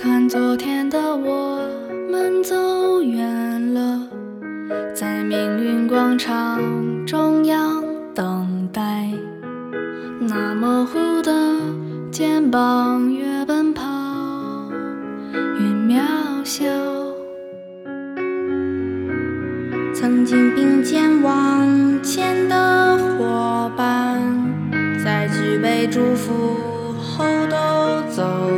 看昨天的我们走远了，在命运广场中央等待。那模糊的肩膀越奔跑越渺小。曾经并肩往前的伙伴，在举杯祝福后都走。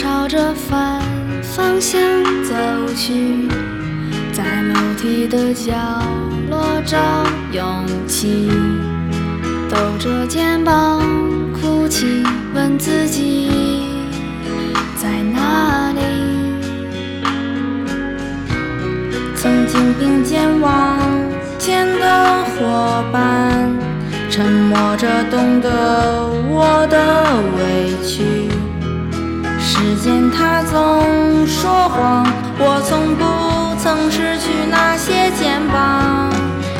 朝着反方向走去，在楼梯的角落找勇气，抖着肩膀哭泣，问自己在哪里。曾经并肩往前的伙伴，沉默着懂得我的委我从不曾失去那些肩膀。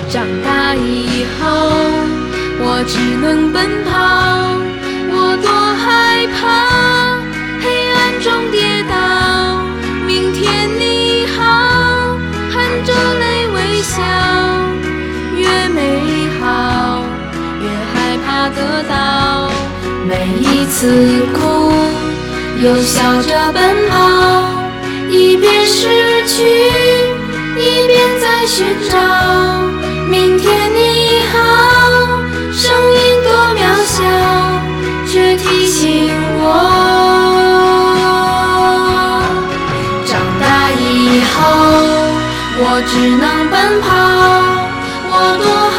长大以后，我只能奔跑，我多害怕黑暗中跌倒。明天你好，含着泪微笑，越美好越害怕得到。每一次哭，又笑着奔跑，一边失去，一边在寻找。明天你好，声音多渺小，却提醒我，长大以后我只能奔跑，我多害